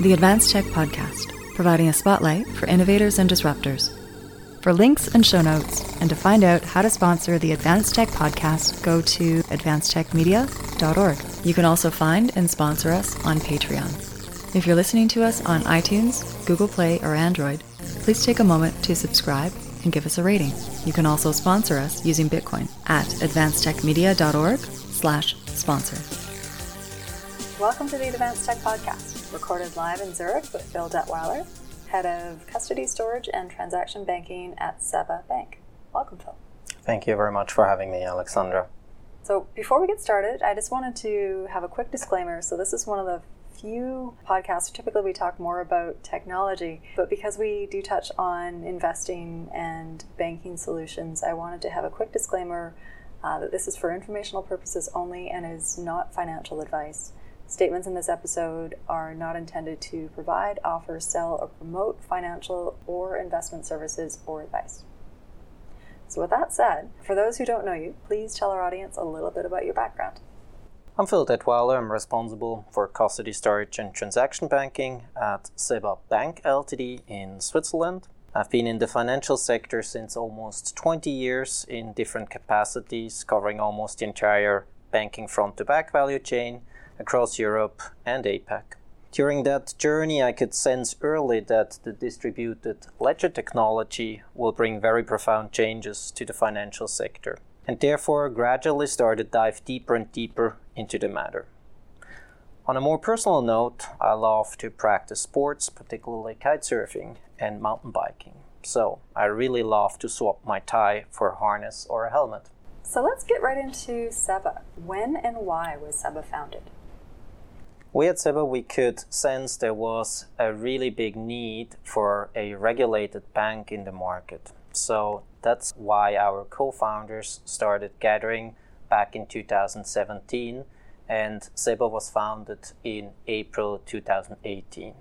the Advanced Tech Podcast, providing a spotlight for innovators and disruptors. For links and show notes, and to find out how to sponsor the Advanced Tech Podcast, go to advancetechmedia.org. You can also find and sponsor us on Patreon. If you're listening to us on iTunes, Google Play, or Android, please take a moment to subscribe and give us a rating. You can also sponsor us using Bitcoin at advancetechmedia.org slash sponsor. Welcome to the Advanced Tech Podcast, recorded live in Zurich with Phil Dettwiler, Head of Custody Storage and Transaction Banking at Seba Bank. Welcome, Phil. Thank you very much for having me, Alexandra. So, before we get started, I just wanted to have a quick disclaimer. So, this is one of the few podcasts, typically we talk more about technology, but because we do touch on investing and banking solutions, I wanted to have a quick disclaimer uh, that this is for informational purposes only and is not financial advice. Statements in this episode are not intended to provide, offer, sell, or promote financial or investment services or advice. So, with that said, for those who don't know you, please tell our audience a little bit about your background. I'm Phil Dettwiler. I'm responsible for custody storage and transaction banking at Seba Bank Ltd in Switzerland. I've been in the financial sector since almost 20 years in different capacities, covering almost the entire banking front to back value chain across Europe and APAC. During that journey, I could sense early that the distributed ledger technology will bring very profound changes to the financial sector and therefore gradually started dive deeper and deeper into the matter. On a more personal note, I love to practice sports, particularly kitesurfing and mountain biking. So I really love to swap my tie for a harness or a helmet. So let's get right into Seba. When and why was Seba founded? We at Seba we could sense there was a really big need for a regulated bank in the market. So that's why our co founders started gathering back in 2017, and Seba was founded in April 2018.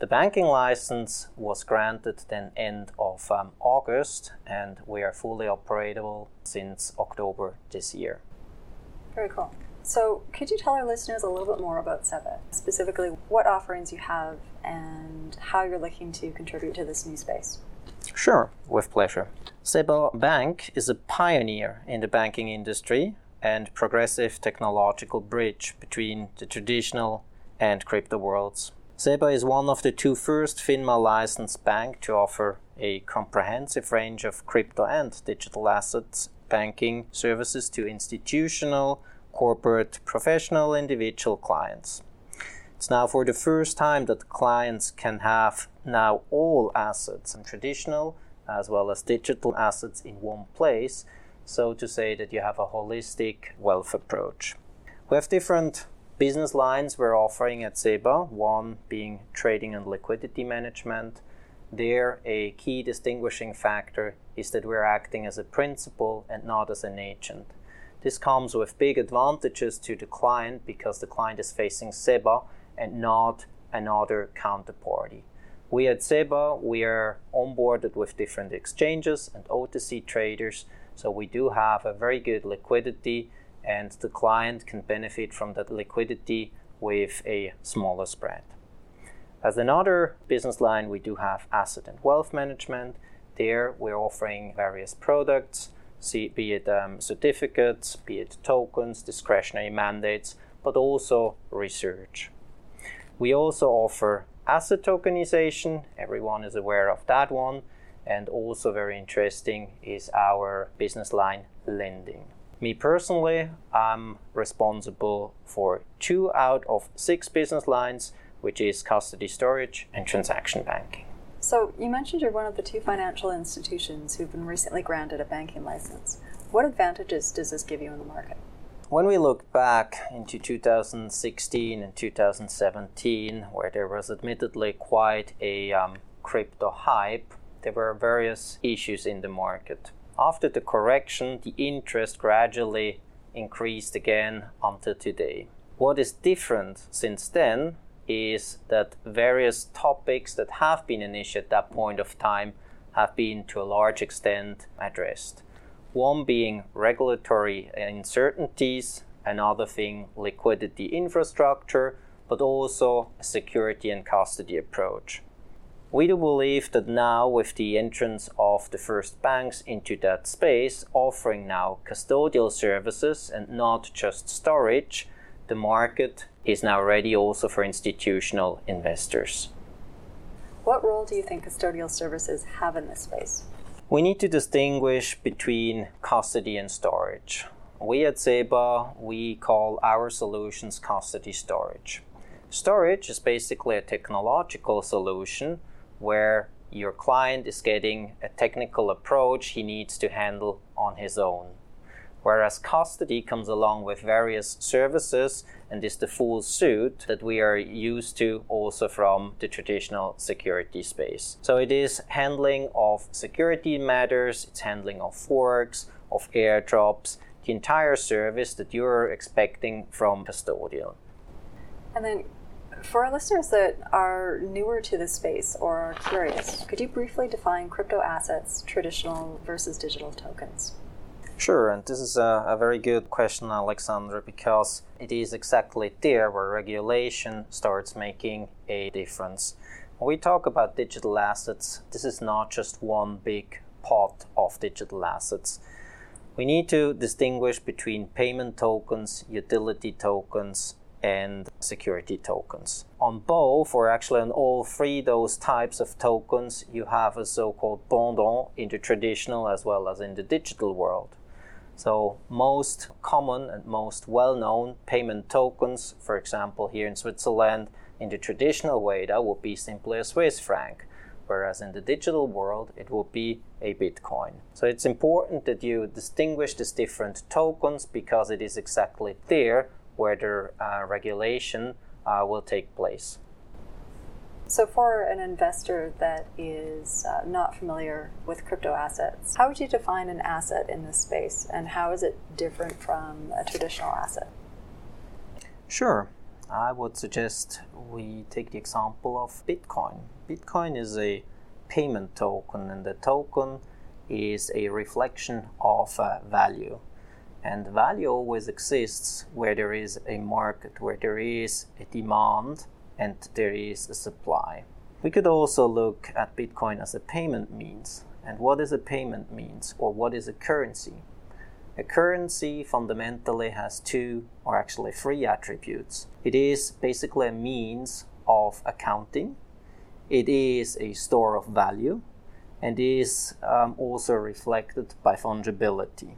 The banking license was granted then end of um, August, and we are fully operable since October this year. Very cool. So, could you tell our listeners a little bit more about Seba, specifically what offerings you have and how you're looking to contribute to this new space? Sure, with pleasure. Seba Bank is a pioneer in the banking industry and progressive technological bridge between the traditional and crypto worlds. Seba is one of the two first FINMA licensed bank to offer a comprehensive range of crypto and digital assets banking services to institutional, corporate, professional, individual clients. It's now for the first time that clients can have now all assets and traditional as well as digital assets in one place, so to say that you have a holistic wealth approach. We have different business lines we're offering at Seba, one being trading and liquidity management. There, a key distinguishing factor is that we're acting as a principal and not as an agent. This comes with big advantages to the client because the client is facing Seba and not another counterparty. We at Seba, we are onboarded with different exchanges and OTC traders, so we do have a very good liquidity and the client can benefit from that liquidity with a smaller spread. As another business line, we do have asset and wealth management. There, we're offering various products, be it um, certificates, be it tokens, discretionary mandates, but also research. We also offer asset tokenization, everyone is aware of that one, and also very interesting is our business line lending. Me personally, I'm responsible for two out of six business lines, which is custody storage and transaction banking. So, you mentioned you're one of the two financial institutions who've been recently granted a banking license. What advantages does this give you in the market? When we look back into 2016 and 2017, where there was admittedly quite a um, crypto hype, there were various issues in the market. After the correction, the interest gradually increased again until today. What is different since then is that various topics that have been issue at that point of time have been to a large extent addressed. One being regulatory uncertainties, another thing liquidity infrastructure, but also security and custody approach. We do believe that now, with the entrance of the first banks into that space, offering now custodial services and not just storage, the market is now ready also for institutional investors. What role do you think custodial services have in this space? We need to distinguish between custody and storage. We at SEBA, we call our solutions custody storage. Storage is basically a technological solution where your client is getting a technical approach he needs to handle on his own. Whereas custody comes along with various services and is the full suit that we are used to also from the traditional security space. So it is handling of security matters, it's handling of forks, of airdrops, the entire service that you're expecting from custodial. And then for our listeners that are newer to this space or are curious, could you briefly define crypto assets, traditional versus digital tokens? Sure, and this is a, a, very good question, Alexandra, because it is exactly there where regulation starts making a difference. When we talk about digital assets, this is not just one big pot of digital assets. We need to distinguish between payment tokens, utility tokens, and security tokens. On both, or actually on all three those types of tokens, you have a so-called pendant in the traditional as well as in the digital world. So most common and most well-known payment tokens, for example, here in Switzerland, in the traditional way, that would be simply a Swiss franc, whereas in the digital world, it would be a Bitcoin. So it's important that you distinguish these different tokens because it is exactly there where uh, regulation uh, will take place. So, for an investor that is uh, not familiar with crypto assets, how would you define an asset in this space and how is it different from a traditional asset? Sure. I would suggest we take the example of Bitcoin. Bitcoin is a payment token, and the token is a reflection of uh, value. And value always exists where there is a market, where there is a demand and there is a supply. We could also look at Bitcoin as a payment means. And what is a payment means, or what is a currency? A currency fundamentally has two, or actually three attributes. It is basically a means of accounting, it is a store of value, and is um, also reflected by fungibility.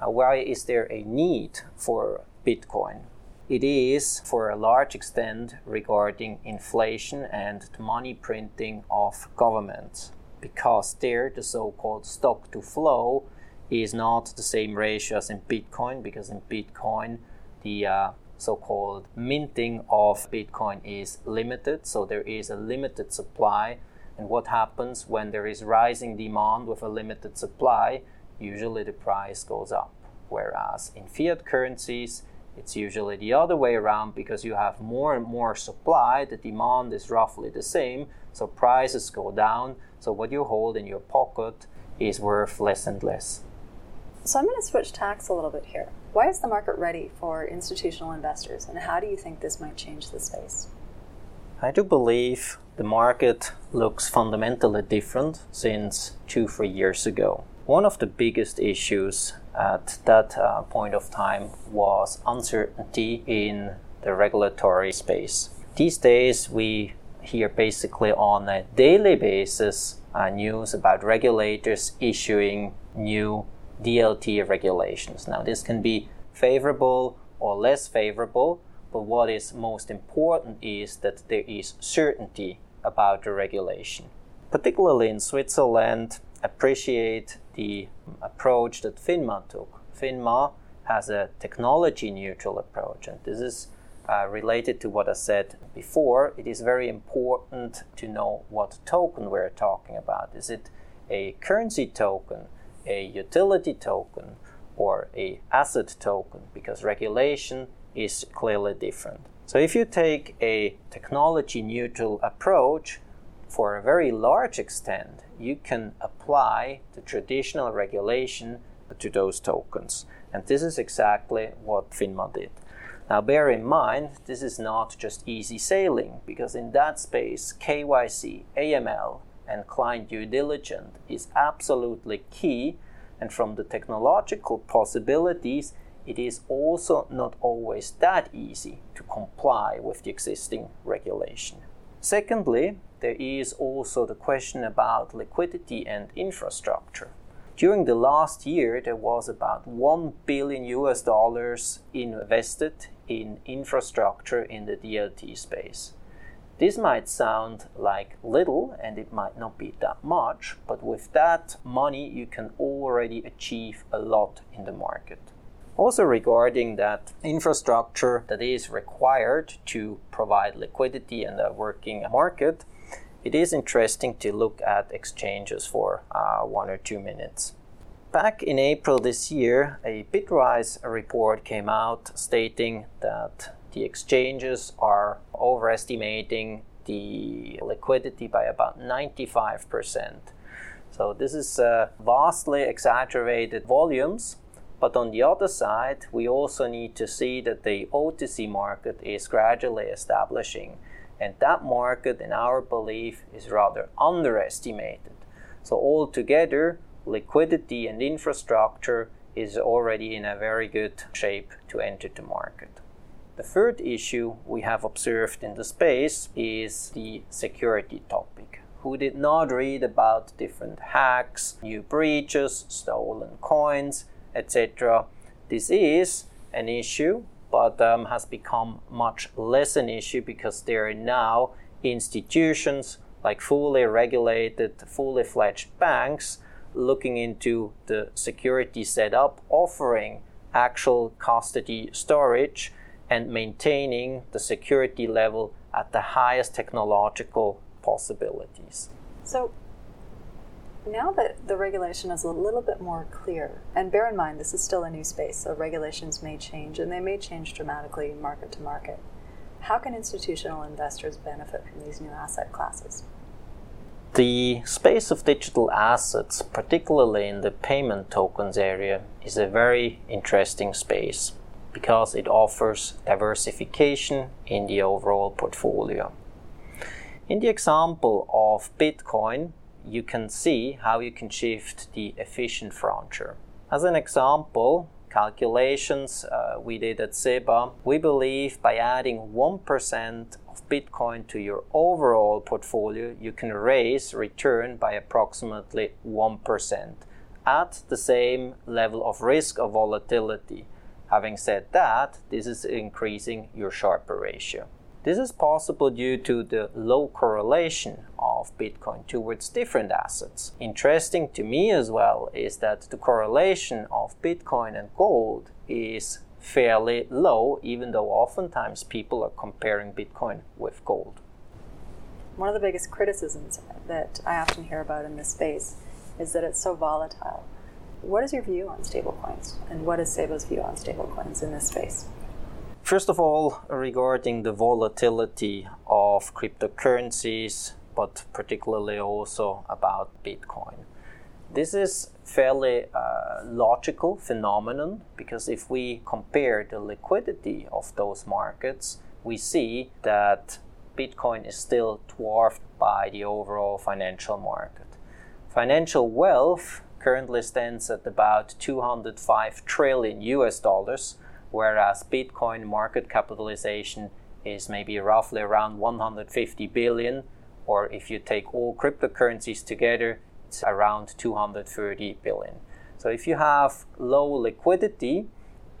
Uh, why is there a need for Bitcoin? It is, for a large extent, regarding inflation and the money printing of governments, because there the so called stock to flow is not the same ratio as in Bitcoin, because in Bitcoin the uh, so called minting of Bitcoin is limited, so there is a limited supply. And what happens when there is rising demand with a limited supply? usually the price goes up. Whereas in fiat currencies, it's usually the other way around because you have more and more supply, the demand is roughly the same, so prices go down. So what you hold in your pocket is worth less and less. So I'm going to switch tacks a little bit here. Why is the market ready for institutional investors, and how do you think this might change the space? I do believe the market looks fundamentally different since two, three years ago. One of the biggest issues at that uh, point of time was uncertainty in the regulatory space. These days, we hear basically on a daily basis uh, news about regulators issuing new DLT regulations. Now, this can be favorable or less favorable, but what is most important is that there is certainty about the regulation. Particularly in Switzerland, appreciate the approach that FINMA took. FINMA has a technology neutral approach, and this is uh, related to what I said before. It is very important to know what token we're talking about. Is it a currency token, a utility token, or a asset token? Because regulation is clearly different. So if you take a technology neutral approach, for a very large extent, you can apply the traditional regulation to those tokens. And this is exactly what FINMA did. Now, bear in mind, this is not just easy sailing because in that space, KYC, AML, and client due diligence is absolutely key. And from the technological possibilities, it is also not always that easy to comply with the existing regulation. Secondly, there is also the question about liquidity and infrastructure. During the last year, there was about 1 billion US dollars invested in infrastructure in the DLT space. This might sound like little and it might not be that much, but with that money, you can already achieve a lot in the market. Also, regarding that infrastructure that is required to provide liquidity and a working market, it is interesting to look at exchanges for uh, one or two minutes. Back in April this year, a Bitwise report came out stating that the exchanges are overestimating the liquidity by about 95%. So, this is uh, vastly exaggerated volumes but on the other side, we also need to see that the OTC market is gradually establishing. And that market, in our belief, is rather underestimated. So, altogether, liquidity and infrastructure is already in a very good shape to enter the market. The third issue we have observed in the space is the security topic. Who did not read about different hacks, new breaches, stolen coins, etc. This is an issue, but um, has become much less an issue because there are now institutions like fully regulated, fully fledged banks looking into the security setup, offering actual custody storage and maintaining the security level at the highest technological possibilities. So, now that the regulation is a little bit more clear, and bear in mind this is still a new space, so regulations may change and they may change dramatically market to market. How can institutional investors benefit from these new asset classes? The space of digital assets, particularly in the payment tokens area, is a very interesting space because it offers diversification in the overall portfolio. In the example of Bitcoin, you can see how you can shift the efficient frontier. As an example, calculations uh, we did at SEBA, we believe by adding 1% of Bitcoin to your overall portfolio, you can raise return by approximately 1% at the same level of risk of volatility. Having said that, this is increasing your Sharpe ratio. This is possible due to the low correlation of Bitcoin towards different assets. Interesting to me as well is that the correlation of Bitcoin and gold is fairly low, even though oftentimes people are comparing Bitcoin with gold. One of the biggest criticisms that I often hear about in this space is that it's so volatile. What is your view on stablecoins, and what is SEBA's view on stablecoins in this space? First of all, regarding the volatility of cryptocurrencies, but particularly also about Bitcoin. This is fairly uh, logical phenomenon because if we compare the liquidity of those markets, we see that Bitcoin is still dwarfed by the overall financial market. Financial wealth currently stands at about 205 trillion US dollars, whereas Bitcoin market capitalization is maybe roughly around 150 billion, or if you take all cryptocurrencies together, it's around 230 billion. So if you have low liquidity,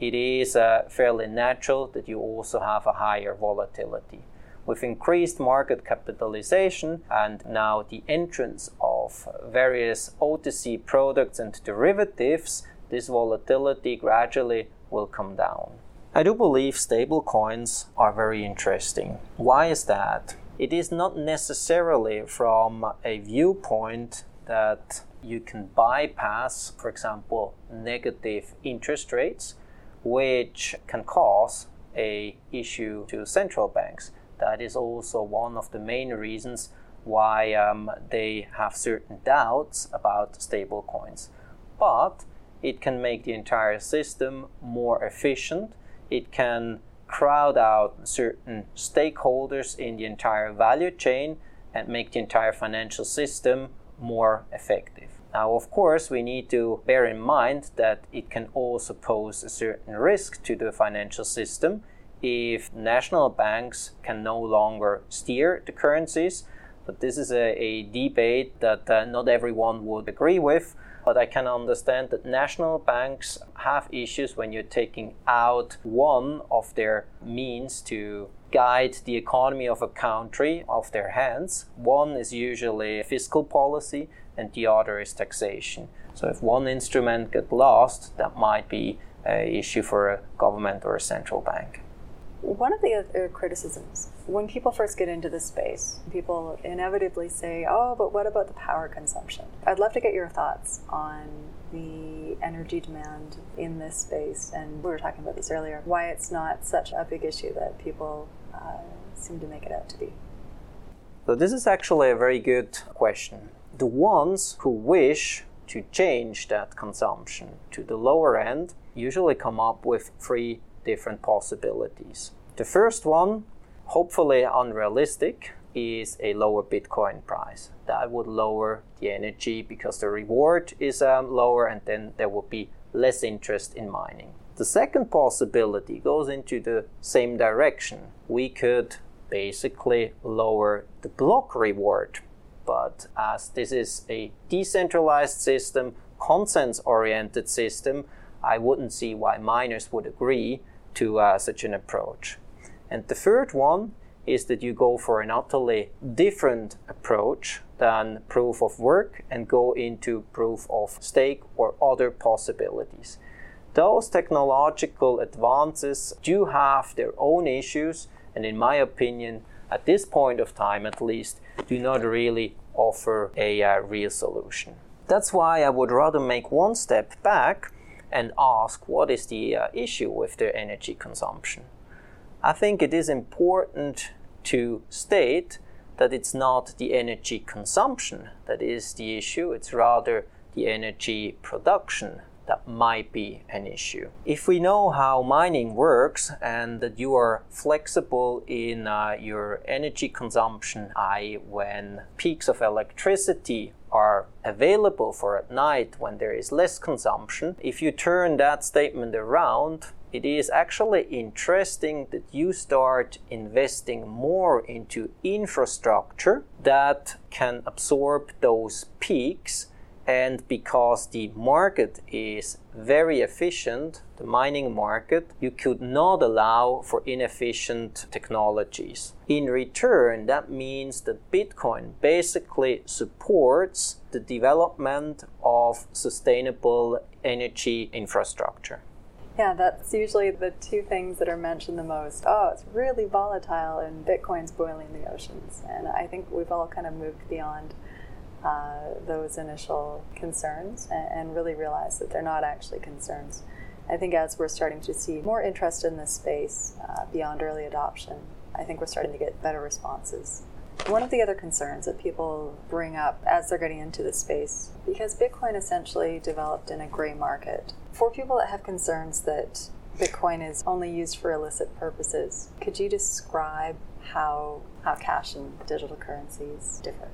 it is uh, fairly natural that you also have a higher volatility. With increased market capitalization and now the entrance of various OTC products and derivatives, this volatility gradually will come down. I do believe stable coins are very interesting. Why is that? It is not necessarily from a viewpoint that you can bypass, for example, negative interest rates, which can cause a issue to central banks. That is also one of the main reasons why um, they have certain doubts about stable coins. But it can make the entire system more efficient. It can crowd out certain stakeholders in the entire value chain and make the entire financial system more effective. Now, of course, we need to bear in mind that it can also pose a certain risk to the financial system if national banks can no longer steer the currencies. But this is a, a debate that uh, not everyone would agree with. But I can understand that national banks have issues when you're taking out one of their means to guide the economy of a country off their hands. One is usually fiscal policy, and the other is taxation. So if one instrument gets lost, that might be an issue for a government or a central bank. One of the other criticisms, when people first get into this space, people inevitably say, oh, but what about the power consumption? I'd love to get your thoughts on the energy demand in this space. And we were talking about this earlier, why it's not such a big issue that people uh, seem to make it out to be. So, this is actually a very good question. The ones who wish to change that consumption to the lower end usually come up with three different possibilities. The first one, hopefully unrealistic, is a lower Bitcoin price. That would lower the energy because the reward is um, lower and then there would be less interest in mining. The second possibility goes into the same direction. We could basically lower the block reward. But as this is a decentralized system, consensus oriented system, I wouldn't see why miners would agree to uh, such an approach. And the third one is that you go for an utterly different approach than proof of work and go into proof of stake or other possibilities. Those technological advances do have their own issues, and in my opinion, at this point of time at least, do not really offer a uh, real solution. That's why I would rather make one step back and ask what is the uh, issue with their energy consumption. I think it is important to state that it's not the energy consumption that is the issue, it's rather the energy production that might be an issue. If we know how mining works and that you are flexible in uh, your energy consumption, i.e., when peaks of electricity are available for at night when there is less consumption, if you turn that statement around, it is actually interesting that you start investing more into infrastructure that can absorb those peaks and because the market is very efficient, the mining market, you could not allow for inefficient technologies. In return, that means that Bitcoin basically supports the development of sustainable energy infrastructure. Yeah, that's usually the two things that are mentioned the most. Oh, it's really volatile and Bitcoin's boiling the oceans. And I think we've all kind of moved beyond uh, those initial concerns and, and, really realize that they're not actually concerns. I think as we're starting to see more interest in this space uh, beyond early adoption, I think we're starting to get better responses. One of the other concerns that people bring up as they're getting into the space, because Bitcoin essentially developed in a gray market, for people that have concerns that Bitcoin is only used for illicit purposes, could you describe how, how cash and digital currencies differ?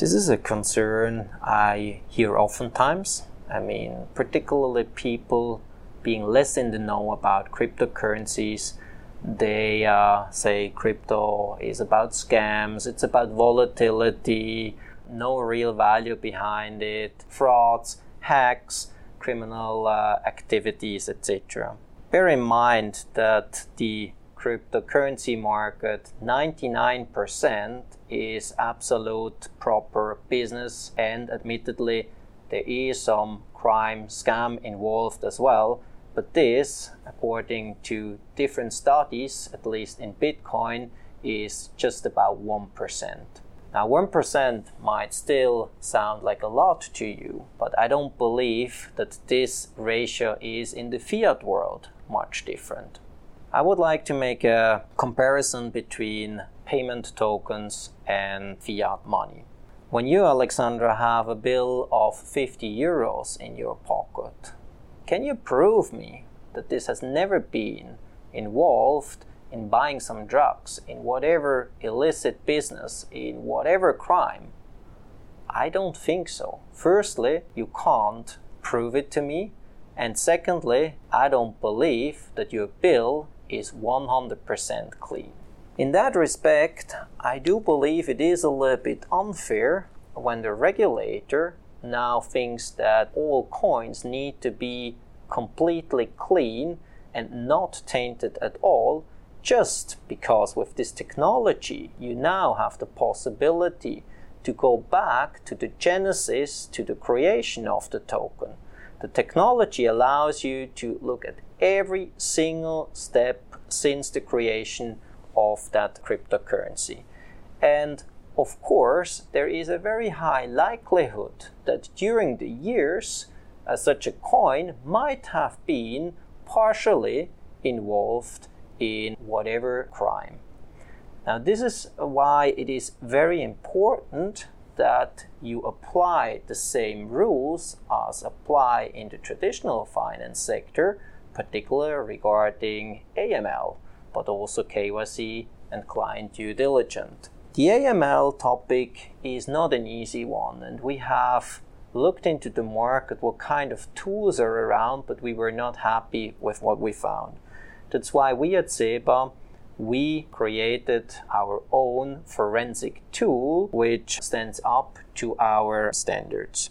This is a concern I hear oftentimes. I mean, particularly people being less in the know about cryptocurrencies. They uh, say crypto is about scams, it's about volatility, no real value behind it, frauds, hacks, criminal uh, activities, etc. Bear in mind that the cryptocurrency market, 99% is absolute proper business, and admittedly, there is some crime scam involved as well. But this, according to different studies, at least in Bitcoin, is just about 1%. Now, 1% might still sound like a lot to you, but I don't believe that this ratio is in the fiat world much different. I would like to make a comparison between payment tokens and fiat money. When you, Alexandra, have a bill of 50 euros in your pocket, can you prove me that this has never been involved in buying some drugs, in whatever illicit business, in whatever crime? I don't think so. Firstly, you can't prove it to me. And secondly, I don't believe that your bill is 100% clean. In that respect, I do believe it is a little bit unfair when the regulator now thinks that all coins need to be completely clean and not tainted at all, just because with this technology you now have the possibility to go back to the genesis, to the creation of the token. The technology allows you to look at every single step since the creation of that cryptocurrency. And of course, there is a very high likelihood that during the years, uh, such a coin might have been partially involved in whatever crime. Now, this is why it is very important that you apply the same rules as apply in the traditional finance sector, particularly regarding AML, but also KYC and client due diligence. The AML topic is not an easy one, and we have looked into the market what kind of tools are around, but we were not happy with what we found. That's why we at SEBA we created our own forensic tool which stands up to our standards.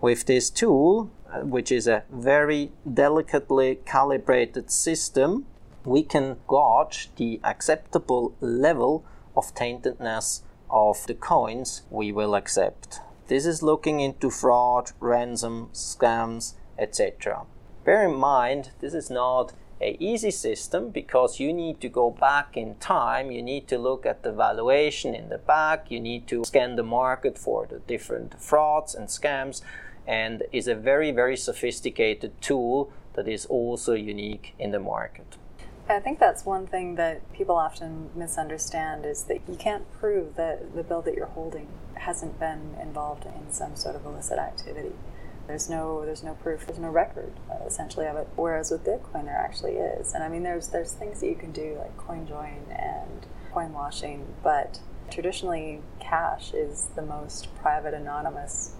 With this tool, which is a very delicately calibrated system, we can gauge the acceptable level of taintedness of the coins we will accept. This is looking into fraud, ransom, scams, etc. Bear in mind, this is not a easy system because you need to go back in time you need to look at the valuation in the back you need to scan the market for the different frauds and scams and is a very very sophisticated tool that is also unique in the market I think that's one thing that people often misunderstand is that you can't prove that the bill that you're holding hasn't been involved in some sort of illicit activity. There's no there's no proof, there's no record uh, essentially of it. Whereas with Bitcoin, there actually is. And I mean, there's there's things that you can do like coin join and coin washing, but traditionally, cash is the most private, anonymous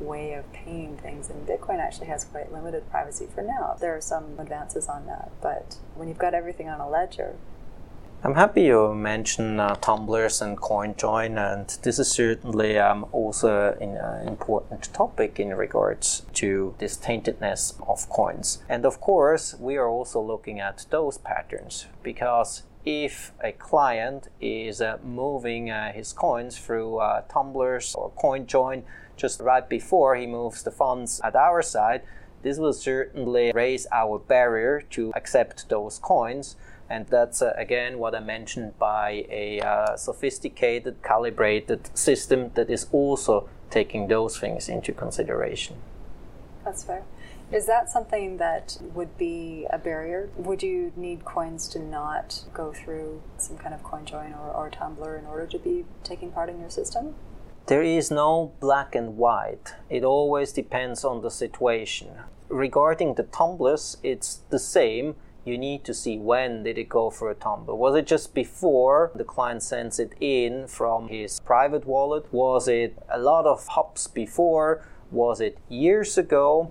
way of paying things, and Bitcoin actually has quite limited privacy for now. There are some advances on that, but when you've got everything on a ledger, I'm happy you mentioned uh, tumblers and CoinJoin, and this is certainly um, also an uh, important topic in regards to this taintedness of coins. And of course, we are also looking at those patterns because if a client is uh, moving uh, his coins through uh, tumblers or CoinJoin just right before he moves the funds at our side, this will certainly raise our barrier to accept those coins and that's uh, again what I mentioned by a uh, sophisticated, calibrated system that is also taking those things into consideration. That's fair. Is that something that would be a barrier? Would you need coins to not go through some kind of coin join or, or tumbler in order to be taking part in your system? There is no black and white. It always depends on the situation. Regarding the tumblers, it's the same you need to see when did it go for a tumble. Was it just before the client sends it in from his private wallet? Was it a lot of hops before? Was it years ago?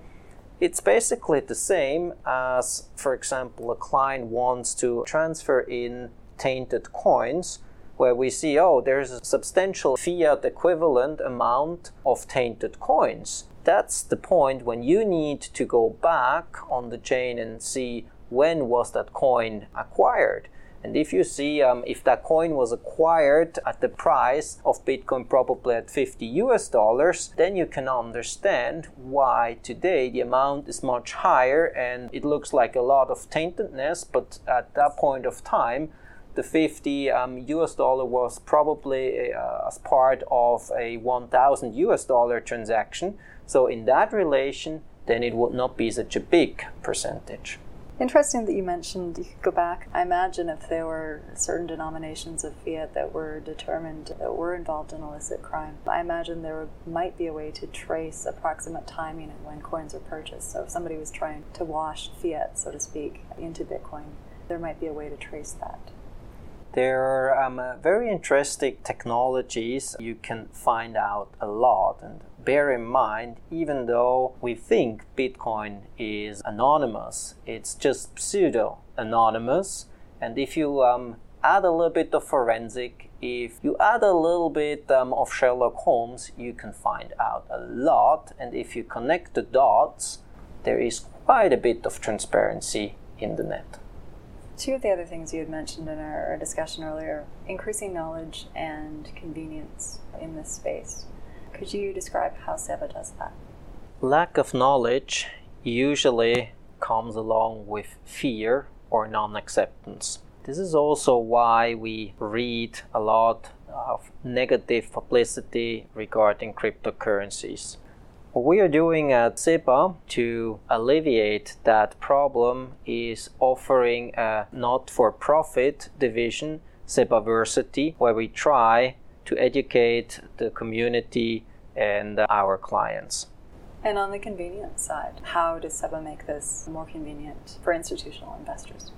It's basically the same as, for example, a client wants to transfer in tainted coins where we see, oh, there's a substantial fiat equivalent amount of tainted coins. That's the point when you need to go back on the chain and see when was that coin acquired. And if you see um, if that coin was acquired at the price of Bitcoin probably at 50 US dollars, then you can understand why today the amount is much higher and it looks like a lot of taintedness, but at that point of time, the 50 um, US dollar was probably uh, as part of a 1000 US dollar transaction. So in that relation, then it would not be such a big percentage. Interesting that you mentioned you could go back. I imagine if there were certain denominations of fiat that were determined that were involved in illicit crime, I imagine there might be a way to trace approximate timing of when coins are purchased. So if somebody was trying to wash fiat, so to speak, into Bitcoin, there might be a way to trace that. There are um, uh, very interesting technologies you can find out a lot. And bear in mind, even though we think Bitcoin is anonymous, it's just pseudo anonymous. And if you um, add a little bit of forensic, if you add a little bit um, of Sherlock Holmes, you can find out a lot. And if you connect the dots, there is quite a bit of transparency in the net. Two of the other things you had mentioned in our, our discussion earlier increasing knowledge and convenience in this space. Could you describe how SEBA does that? Lack of knowledge usually comes along with fear or non acceptance. This is also why we read a lot of negative publicity regarding cryptocurrencies. What we are doing at SEBA to alleviate that problem is offering a not for profit division, SEBAversity, where we try to educate the community and our clients. And on the convenience side, how does SEBA make this more convenient for institutional investors?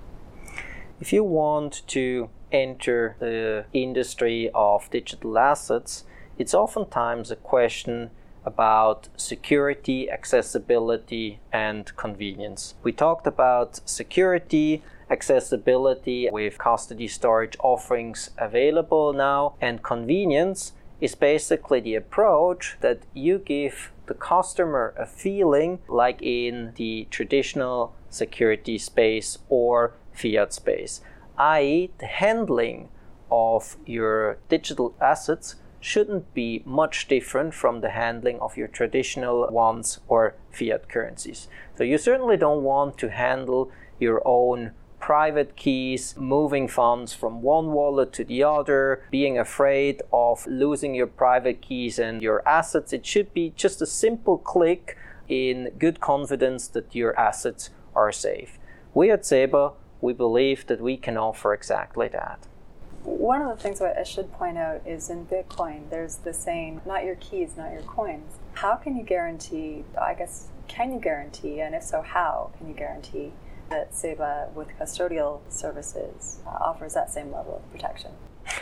If you want to enter the industry of digital assets, it's oftentimes a question about security, accessibility, and convenience. We talked about security, accessibility with custody storage offerings available now, and convenience is basically the approach that you give the customer a feeling like in the traditional security space or fiat space, i.e., the handling of your digital assets shouldn't be much different from the handling of your traditional ones or fiat currencies. So you certainly don't want to handle your own private keys, moving funds from one wallet to the other, being afraid of losing your private keys and your assets. It should be just a simple click in good confidence that your assets are safe. We at SEBA, we believe that we can offer exactly that. One of the things that I should point out is in Bitcoin, there's the saying, not your keys, not your coins. How can you guarantee, I guess, can you guarantee, and if so, how can you guarantee that SEBA with custodial services uh, offers that same level of protection?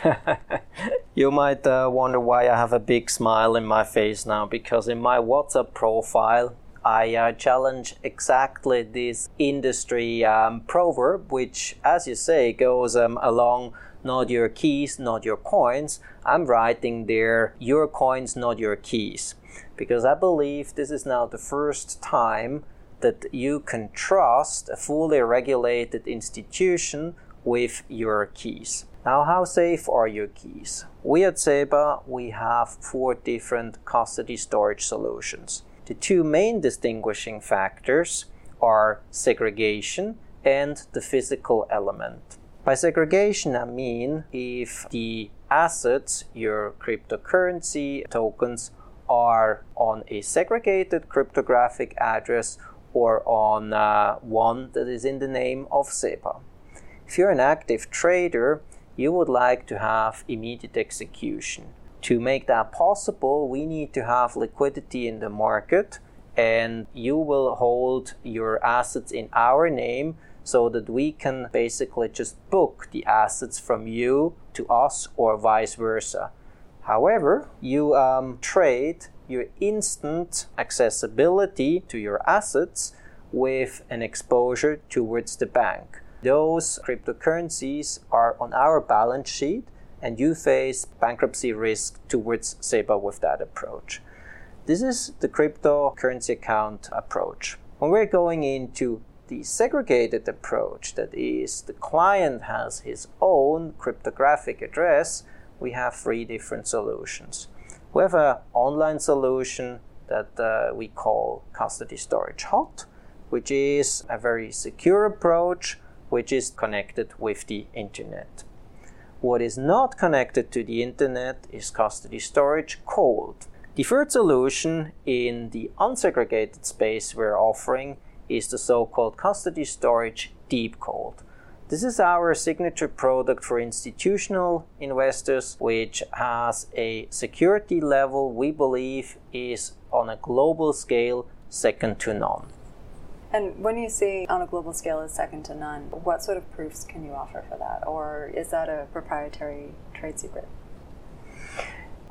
you might uh, wonder why I have a big smile in my face now because in my WhatsApp profile, I uh, challenge exactly this industry um, proverb, which, as you say, goes um, along not your keys, not your coins. I'm writing there your coins, not your keys. Because I believe this is now the first time that you can trust a fully regulated institution with your keys. Now, how safe are your keys? We at SEBA, we have four different custody storage solutions. The two main distinguishing factors are segregation and the physical element. By segregation, I mean if the assets, your cryptocurrency tokens, are on a segregated cryptographic address or on uh, one that is in the name of SEBA. If you're an active trader, you would like to have immediate execution. To make that possible, we need to have liquidity in the market, and you will hold your assets in our name so that we can basically just book the assets from you to us or vice versa. However, you um, trade your instant accessibility to your assets with an exposure towards the bank. Those cryptocurrencies are on our balance sheet, and you face bankruptcy risk towards SEBA with that approach. This is the cryptocurrency account approach. When we're going into the segregated approach, that is, the client has his own cryptographic address, we have three different solutions. We have an online solution that uh, we call Custody Storage Hot, which is a very secure approach which is connected with the internet. What is not connected to the internet is custody storage cold. The third solution in the unsegregated space we're offering is the so-called custody storage deep cold. This is our signature product for institutional investors, which has a security level we believe is on a global scale second to none. And when you say on a global scale is second to none, what sort of proofs can you offer for that? Or is that a proprietary trade secret?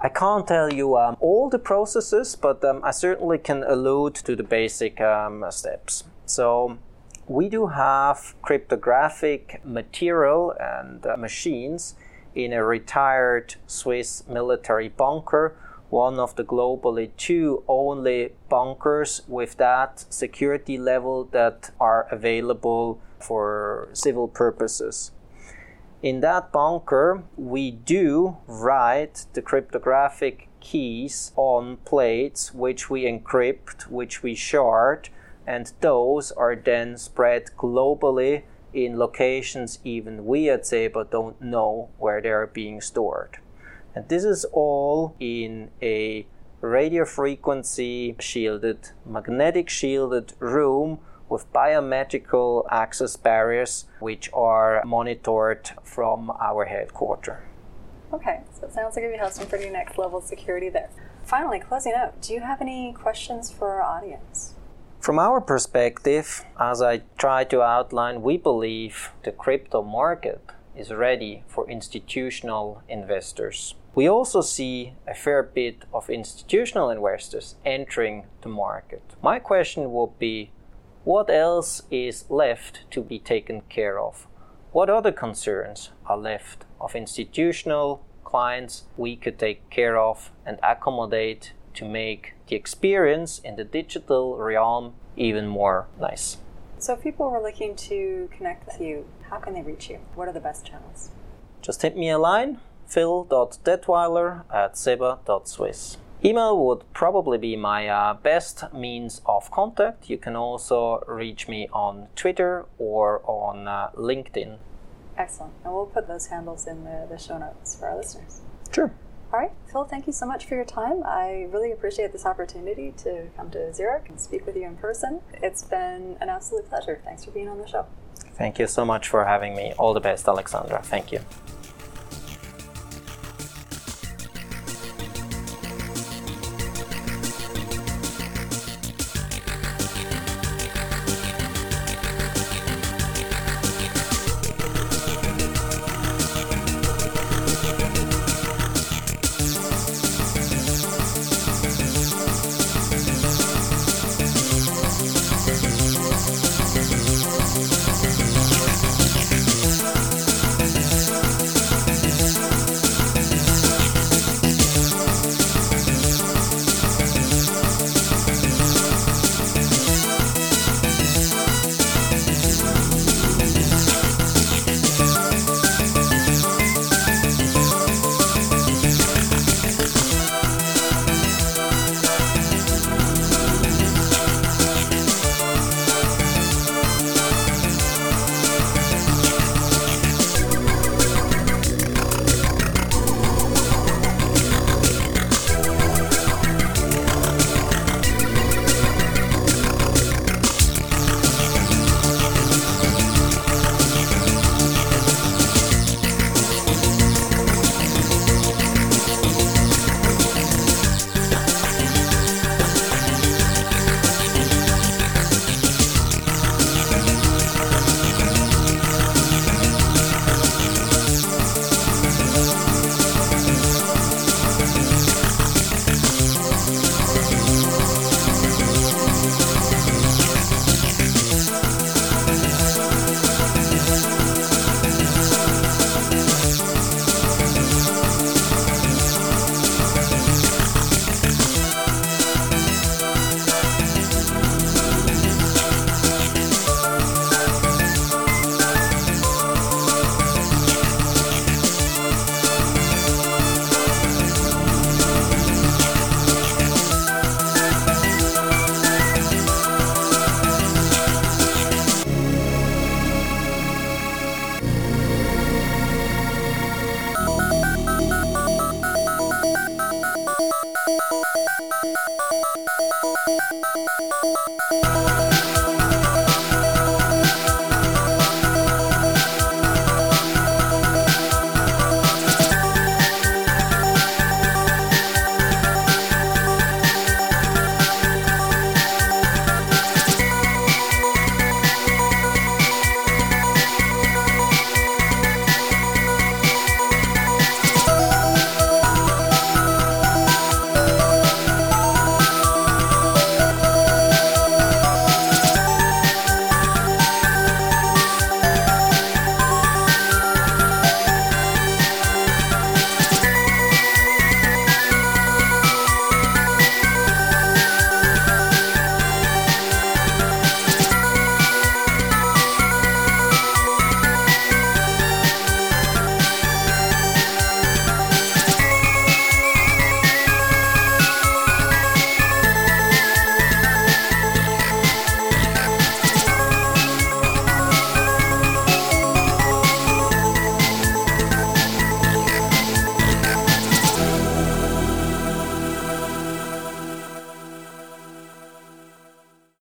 I can't tell you um, all the processes, but um, I certainly can allude to the basic um, steps. So, we do have cryptographic material and uh, machines in a retired Swiss military bunker, one of the globally two only bunkers with that security level that are available for civil purposes. In that bunker, we do write the cryptographic keys on plates, which we encrypt, which we shard, and those are then spread globally in locations even we at SEBA don't know where they are being stored. And this is all in a radio frequency shielded, magnetic shielded room with biometrical access barriers which are monitored from our headquarters. Okay, so it sounds like we have some pretty next level security there. Finally, closing out, do you have any questions for our audience? From our perspective, as I try to outline, we believe the crypto market is ready for institutional investors. We also see a fair bit of institutional investors entering the market. My question would be what else is left to be taken care of? What other concerns are left of institutional clients we could take care of and accommodate to make the experience in the digital realm even more nice. So, if people were looking to connect with you, how can they reach you? What are the best channels? Just hit me a line phil.dettwiler at seba.swiss. Email would probably be my uh, best means of contact. You can also reach me on Twitter or on uh, LinkedIn. Excellent. And we'll put those handles in the, the show notes for our listeners. Sure. All right, Phil, thank you so much for your time. I really appreciate this opportunity to come to Zurich and speak with you in person. It's been an absolute pleasure. Thanks for being on the show. Thank you so much for having me. All the best, Alexandra. Thank you.